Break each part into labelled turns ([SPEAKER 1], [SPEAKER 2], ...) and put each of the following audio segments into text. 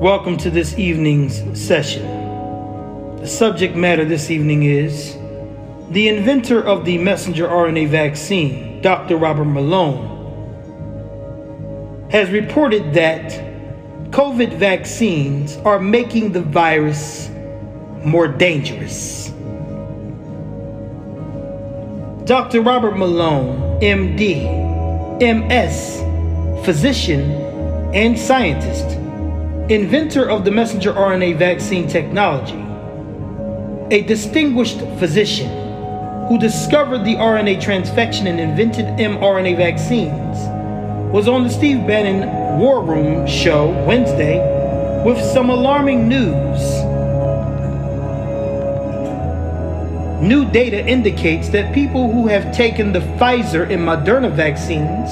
[SPEAKER 1] Welcome to this evening's session. The subject matter this evening is the inventor of the messenger RNA vaccine, Dr. Robert Malone, has reported that COVID vaccines are making the virus more dangerous. Dr. Robert Malone, MD, MS, physician, and scientist inventor of the messenger RNA vaccine technology, a distinguished physician who discovered the RNA transfection and invented mRNA vaccines, was on the Steve Bannon War Room show Wednesday with some alarming news. New data indicates that people who have taken the Pfizer and Moderna vaccines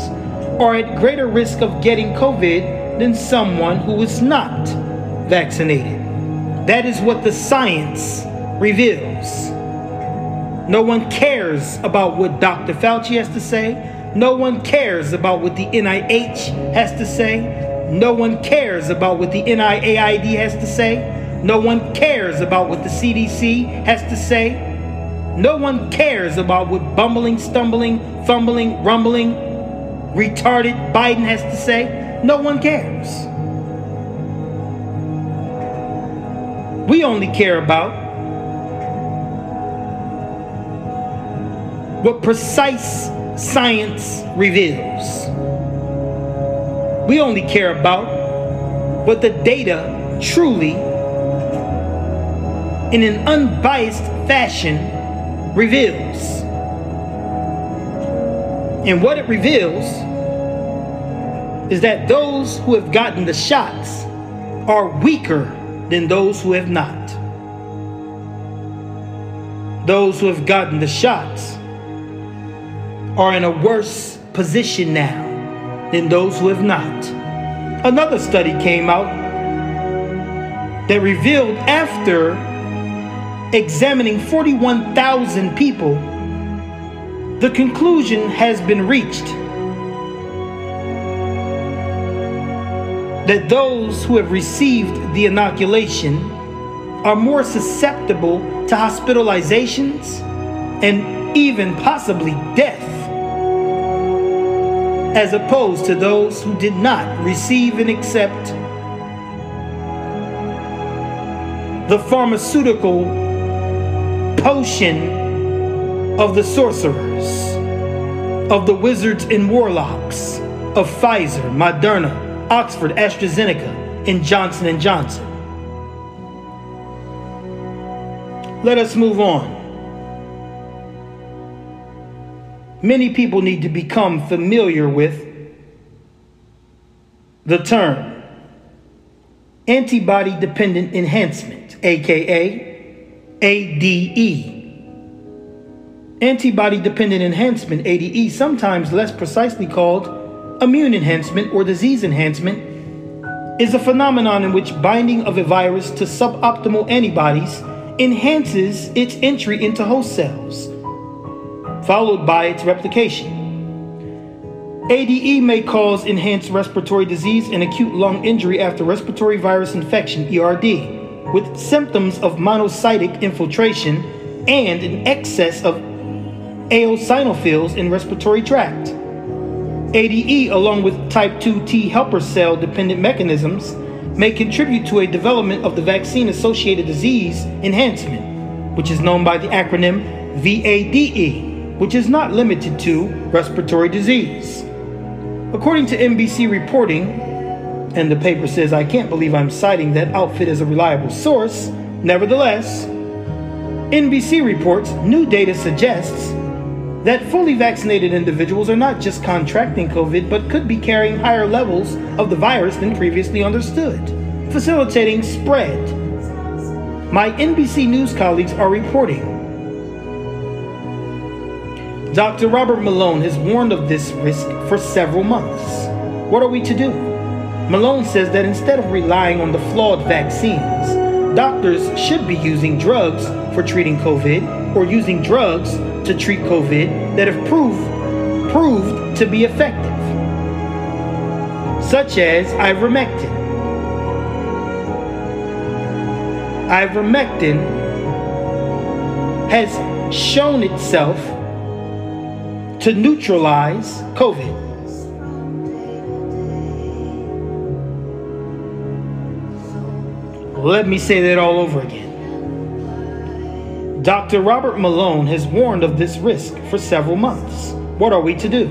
[SPEAKER 1] are at greater risk of getting COVID than someone who is not vaccinated. That is what the science reveals. No one cares about what Dr. Fauci has to say. No one cares about what the NIH has to say. No one cares about what the NIAID has to say. No one cares about what the CDC has to say. No one cares about what bumbling, stumbling, fumbling, rumbling, retarded Biden has to say. No one cares. We only care about what precise science reveals. We only care about what the data truly, in an unbiased fashion, reveals. And what it reveals is that those who have gotten the shots are weaker than those who have not. Those who have gotten the shots are in a worse position now than those who have not. Another study came out that revealed after examining 41,000 people, the conclusion has been reached that those who have received the inoculation are more susceptible to hospitalizations and even possibly death, as opposed to those who did not receive and accept the pharmaceutical potion of the sorcerers, of the wizards and warlocks, of Pfizer, Moderna, Oxford, AstraZeneca, and Johnson & Johnson. Let us move on. Many people need to become familiar with the term antibody dependent enhancement, aka ADE. Antibody dependent enhancement, ADE, sometimes less precisely called Immune enhancement or disease enhancement is a phenomenon in which binding of a virus to suboptimal antibodies enhances its entry into host cells, followed by its replication. ADE may cause enhanced respiratory disease and acute lung injury after respiratory virus infection, ERD, with symptoms of monocytic infiltration and an excess of eosinophils in respiratory tract. ADE, along with type 2 T helper cell dependent mechanisms, may contribute to a development of the vaccine associated disease enhancement, which is known by the acronym VADE, which is not limited to respiratory disease. According to NBC reporting, and the paper says I can't believe I'm citing that outfit as a reliable source, nevertheless, NBC reports new data suggests that fully vaccinated individuals are not just contracting COVID, but could be carrying higher levels of the virus than previously understood, facilitating spread. My NBC News colleagues are reporting. Dr. Robert Malone has warned of this risk for several months. What are we to do? Malone says that instead of relying on the flawed vaccines, doctors should be using drugs for treating COVID or using drugs to treat COVID that have proved proved to be effective, such as ivermectin. ivermectin has shown itself to neutralize COVID. Let me say that all over again. Dr. Robert Malone has warned of this risk for several months. What are we to do?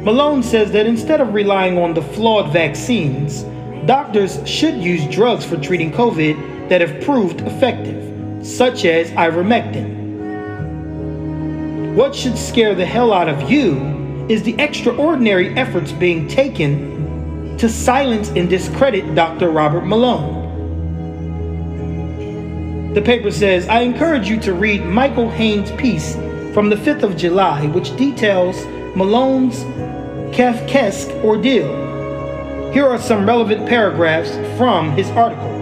[SPEAKER 1] Malone says that instead of relying on the flawed vaccines, doctors should use drugs for treating COVID that have proved effective, such as ivermectin. What should scare the hell out of you is the extraordinary efforts being taken to silence and discredit Dr. Robert Malone. The paper says, I encourage you to read Michael Haynes' piece from the 5th of July, which details Malone's Kafkaesque ordeal. Here are some relevant paragraphs from his article.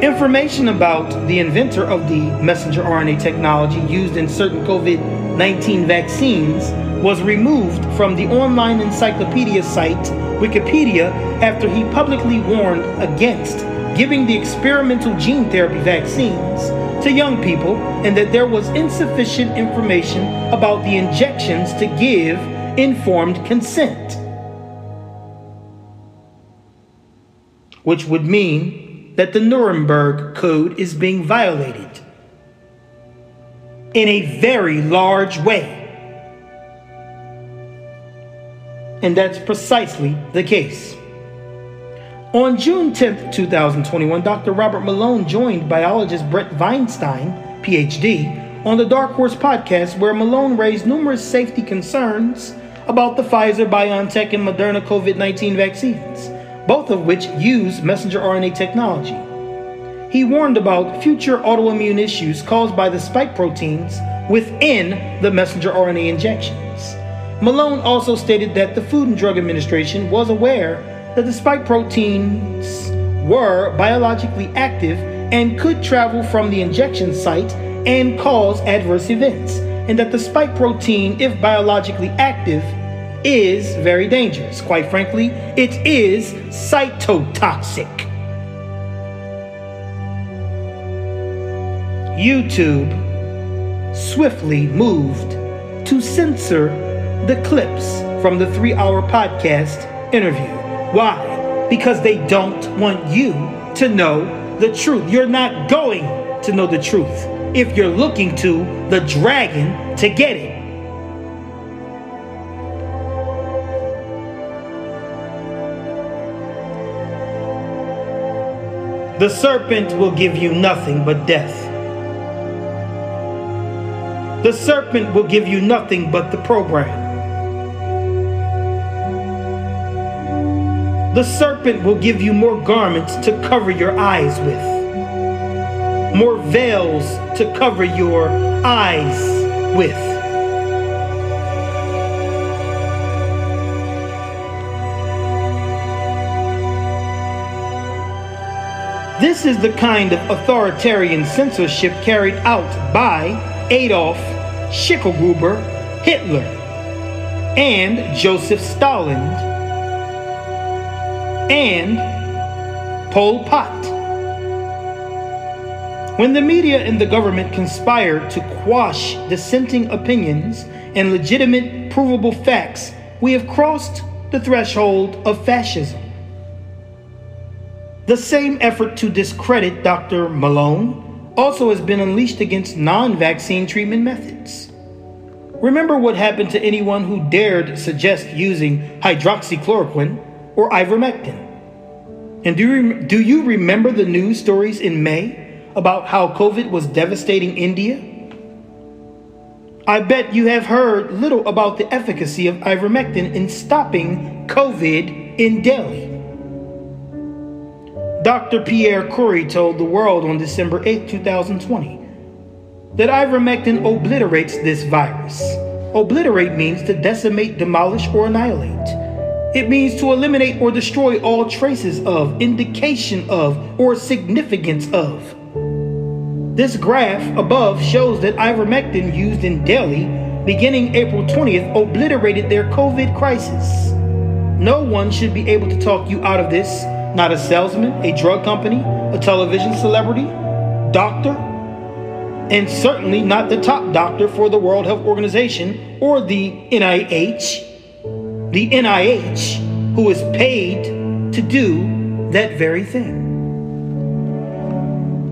[SPEAKER 1] Information about the inventor of the messenger RNA technology used in certain COVID 19 vaccines was removed from the online encyclopedia site Wikipedia after he publicly warned against giving the experimental gene therapy vaccines to young people and that there was insufficient information about the injections to give informed consent. Which would mean that the Nuremberg Code is being violated in a very large way. And that's precisely the case. On June 10, 2021, Dr. Robert Malone joined biologist Bret Weinstein, PhD, on the Dark Horse podcast, where Malone raised numerous safety concerns about the Pfizer, BioNTech, and Moderna COVID 19 vaccines, both of which use messenger RNA technology. He warned about future autoimmune issues caused by the spike proteins within the messenger RNA injections. Malone also stated that the Food and Drug Administration was aware that the spike proteins were biologically active and could travel from the injection site and cause adverse events, and that the spike protein, if biologically active, is very dangerous. Quite frankly, it is cytotoxic. YouTube swiftly moved to censor the clips from the three hour podcast interview. Why? Because they don't want you to know the truth. You're not going to know the truth if you're looking to the dragon to get it. The serpent will give you nothing but death. The serpent will give you nothing but the program. The serpent will give you more garments to cover your eyes with, more veils to cover your eyes with. This is the kind of authoritarian censorship carried out by Adolf Schicklgruber Hitler and Joseph Stalin and Pol Pot. When the media and the government conspire to quash dissenting opinions and legitimate, provable facts, we have crossed the threshold of fascism. The same effort to discredit Dr. Malone also has been unleashed against non vaccine treatment methods. Remember what happened to anyone who dared suggest using hydroxychloroquine or ivermectin? And do you, do you remember the news stories in May about how COVID was devastating India? I bet you have heard little about the efficacy of ivermectin in stopping COVID in Delhi. Dr. Pierre Kory told the world on December 8, 2020, that ivermectin obliterates this virus. Obliterate means to decimate, demolish, or annihilate. It means to eliminate or destroy all traces of, indication of, or significance of. This graph above shows that ivermectin used in Delhi beginning April 20th obliterated their COVID crisis. No one should be able to talk you out of this not a salesman, a drug company, a television celebrity, doctor, and certainly not the top doctor for the World Health Organization or the NIH, the NIH, who is paid to do that very thing.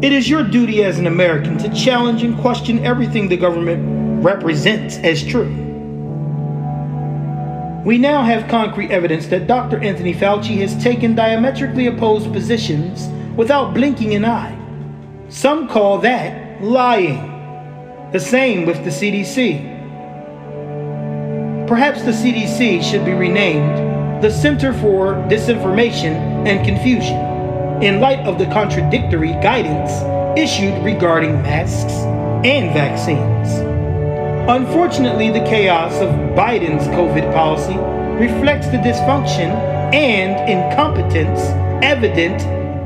[SPEAKER 1] It is your duty as an American to challenge and question everything the government represents as true. We now have concrete evidence that Dr. Anthony Fauci has taken diametrically opposed positions without blinking an eye. Some call that lying. The same with the CDC. Perhaps the CDC should be renamed the Center for Disinformation and Confusion in light of the contradictory guidance issued regarding masks and vaccines. Unfortunately, the chaos of Biden's COVID policy reflects the dysfunction and incompetence evident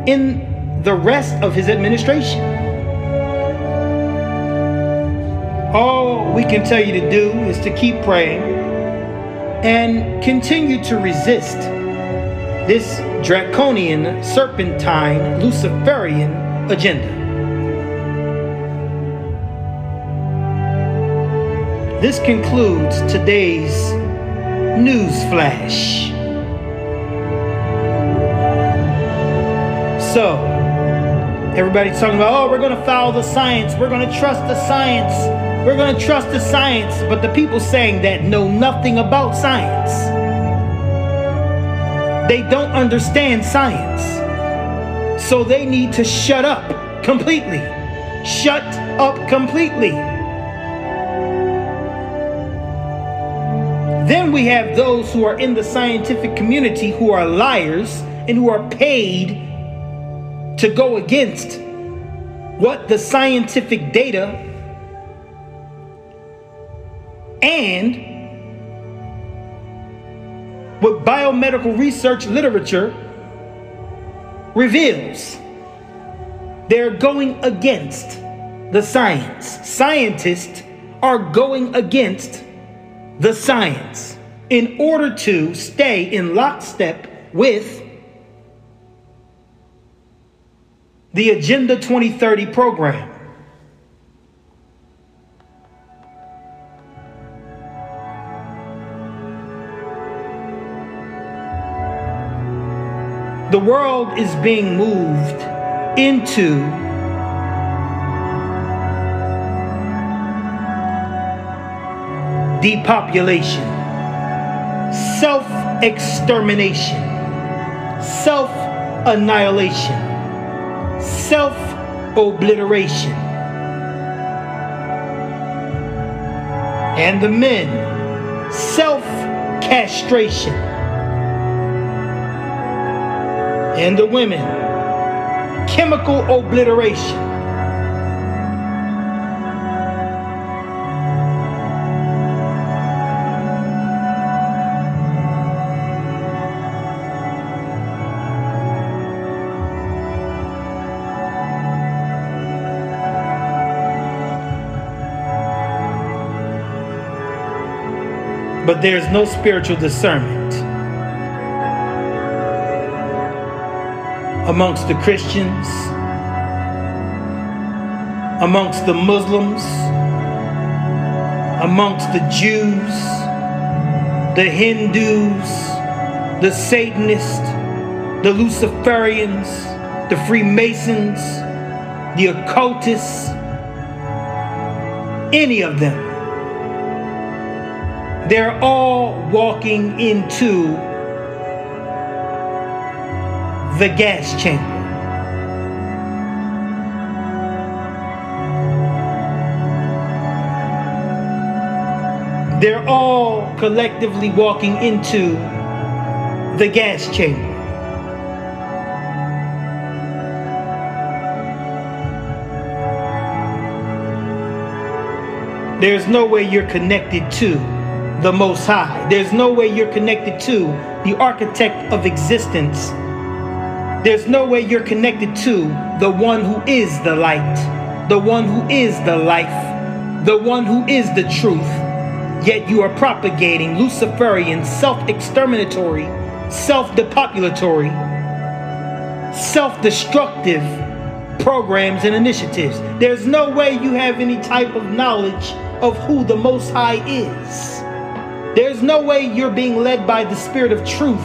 [SPEAKER 1] in the rest of his administration. All we can tell you to do is to keep praying and continue to resist this draconian, serpentine, Luciferian agenda. This concludes today's news flash. So, everybody's talking about, oh, we're going to follow the science, we're going to trust the science, we're going to trust the science. But the people saying that know nothing about science. They don't understand science. So they need to shut up completely. Shut up completely. Then we have those who are in the scientific community who are liars and who are paid to go against what the scientific data and what biomedical research literature reveals. They're going against the science. Scientists are going against the science in order to stay in lockstep with the Agenda 2030 program. The world is being moved into depopulation, self extermination, self annihilation, self obliteration. And the men, self castration. And the women, chemical obliteration. but there's no spiritual discernment amongst the Christians, amongst the Muslims, amongst the Jews, the Hindus, the Satanists, the Luciferians, the Freemasons, the occultists, any of them. They're all walking into the gas chamber. They're all collectively walking into the gas chamber. There's no way you're connected to the Most High. There's no way you're connected to the architect of existence. There's no way you're connected to the one who is the light, the one who is the life, the one who is the truth. Yet you are propagating Luciferian, self exterminatory, self depopulatory self destructive programs and initiatives. There's no way you have any type of knowledge of who the Most High is. There's no way you're being led by the Spirit of truth,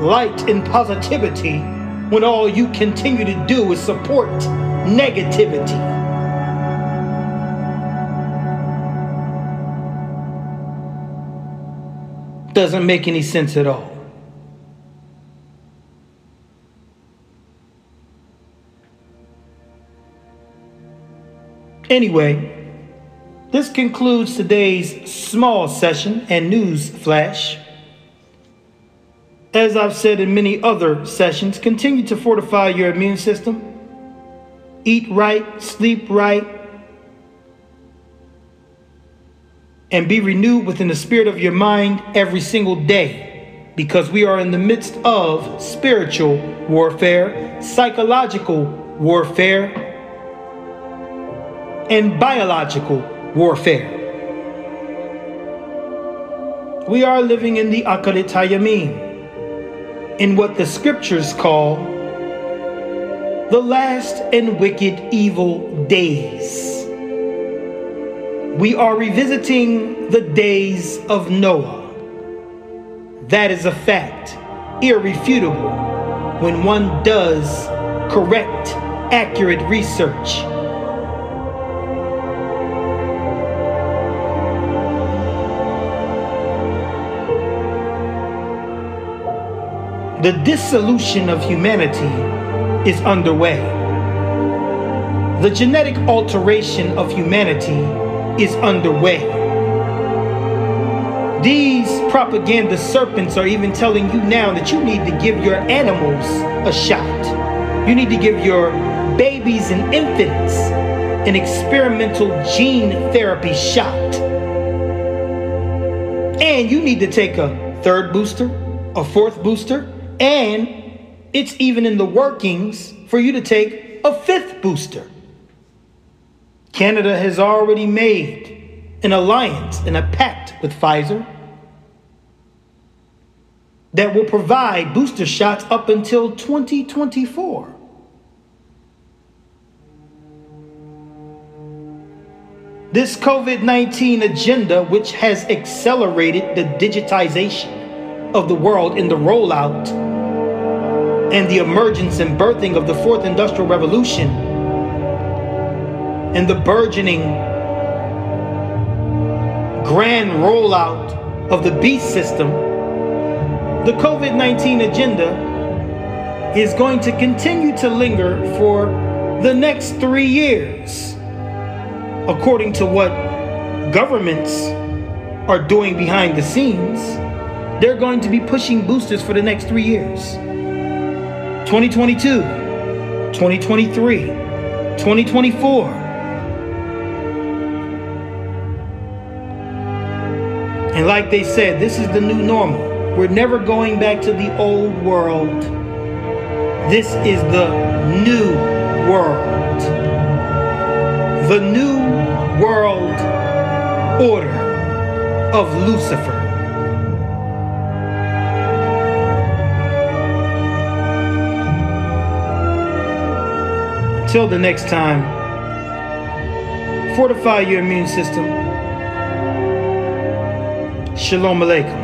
[SPEAKER 1] light, and positivity when all you continue to do is support negativity. Doesn't make any sense at all. Anyway, this concludes today's small session and news flash. As I've said in many other sessions, continue to fortify your immune system. Eat right, sleep right, and be renewed within the spirit of your mind every single day because we are in the midst of spiritual warfare, psychological warfare, and biological warfare. We are living in the Hayamim, in what the scriptures call the last and wicked evil days. We are revisiting the days of Noah. That is a fact, irrefutable, when one does correct, accurate research The dissolution of humanity is underway. The genetic alteration of humanity is underway. These propaganda serpents are even telling you now that you need to give your animals a shot. You need to give your babies and infants an experimental gene therapy shot. And you need to take a third booster, a fourth booster, and it's even in the workings for you to take a fifth booster. Canada has already made an alliance and a pact with Pfizer that will provide booster shots up until 2024. This COVID 19 agenda, which has accelerated the digitization of the world in the rollout and the emergence and birthing of the fourth industrial revolution and the burgeoning grand rollout of the beast system, the COVID 19 agenda is going to continue to linger for the next three years, according to what governments are doing behind the scenes they're going to be pushing boosters for the next three years 2022, 2023, 2024. And like they said, this is the new normal. We're never going back to the old world. This is the new world. The new world order of Lucifer. Until the next time, fortify your immune system. Shalom Aleichem.